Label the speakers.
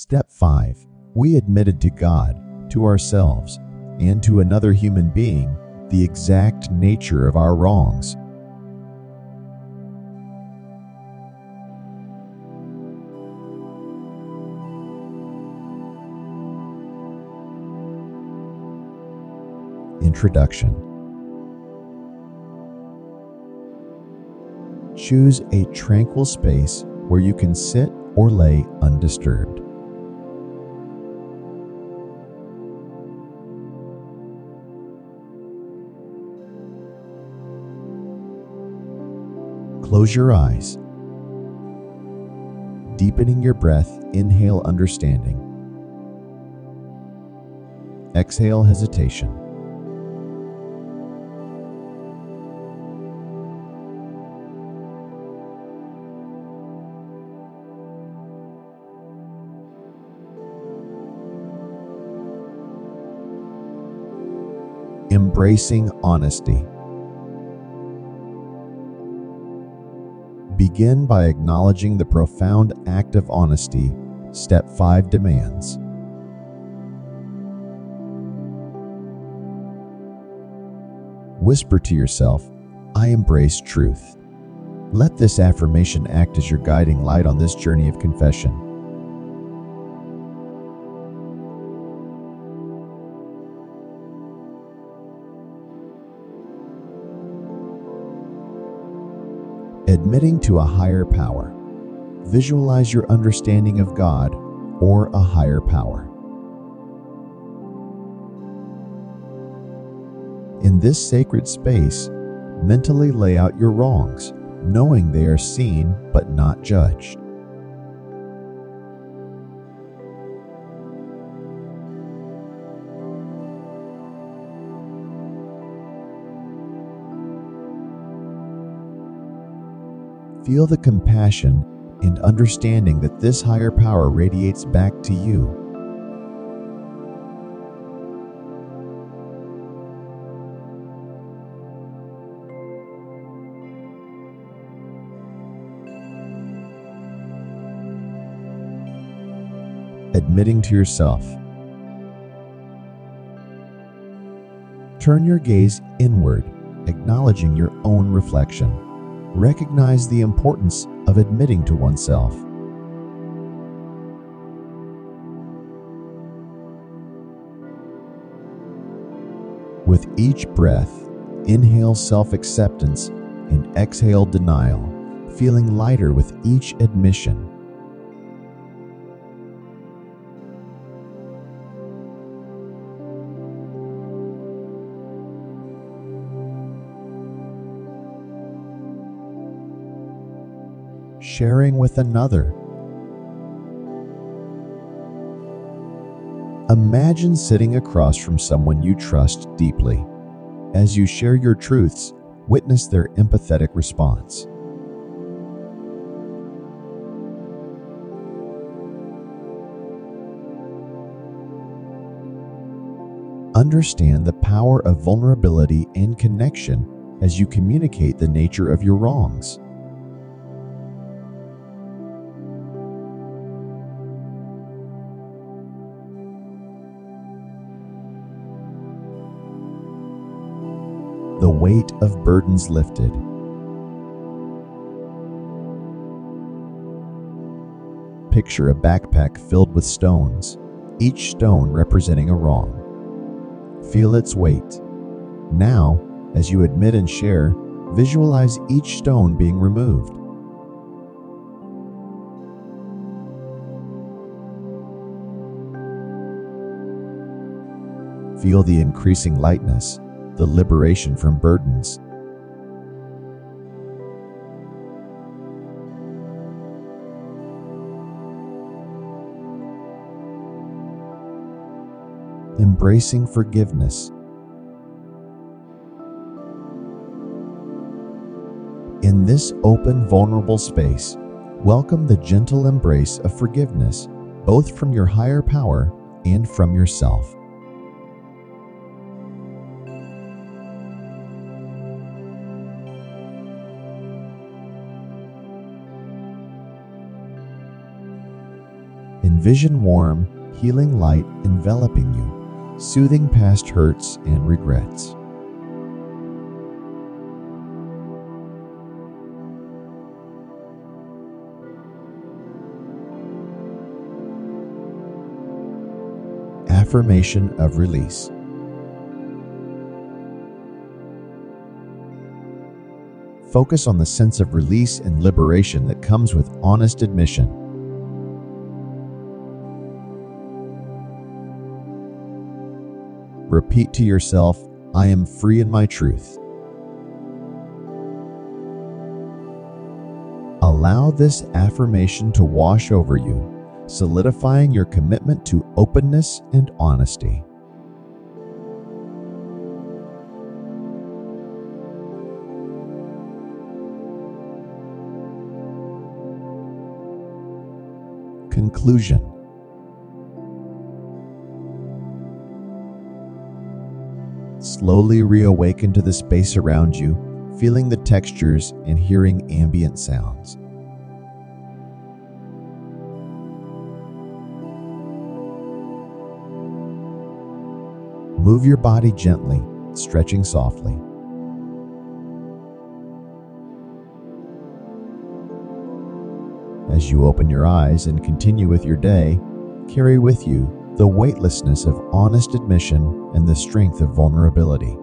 Speaker 1: Step 5. We admitted to God, to ourselves, and to another human being the exact nature of our wrongs. Introduction Choose a tranquil space where you can sit or lay undisturbed. Close your eyes. Deepening your breath, inhale understanding. Exhale hesitation. Embracing honesty. Begin by acknowledging the profound act of honesty Step 5 demands. Whisper to yourself, I embrace truth. Let this affirmation act as your guiding light on this journey of confession. Admitting to a higher power. Visualize your understanding of God or a higher power. In this sacred space, mentally lay out your wrongs, knowing they are seen but not judged. Feel the compassion and understanding that this higher power radiates back to you. Admitting to yourself. Turn your gaze inward, acknowledging your own reflection recognize the importance of admitting to oneself. With each breath, inhale self acceptance and exhale denial, feeling lighter with each admission. Sharing with another. Imagine sitting across from someone you trust deeply. As you share your truths, witness their empathetic response. Understand the power of vulnerability and connection as you communicate the nature of your wrongs. The weight of burdens lifted. Picture a backpack filled with stones, each stone representing a wrong. Feel its weight. Now, as you admit and share, visualize each stone being removed. Feel the increasing lightness the liberation from burdens. Embracing forgiveness. In this open, vulnerable space, welcome the gentle embrace of forgiveness, both from your higher power and from yourself. Envision warm, healing light enveloping you, soothing past hurts and regrets. Affirmation of release. Focus on the sense of release and liberation that comes with honest admission. Repeat to yourself, I am free in my truth. Allow this affirmation to wash over you, solidifying your commitment to openness and honesty. Conclusion Slowly reawaken to the space around you, feeling the textures and hearing ambient sounds. Move your body gently, stretching softly. As you open your eyes and continue with your day, carry with you the weightlessness of honest admission and the strength of vulnerability.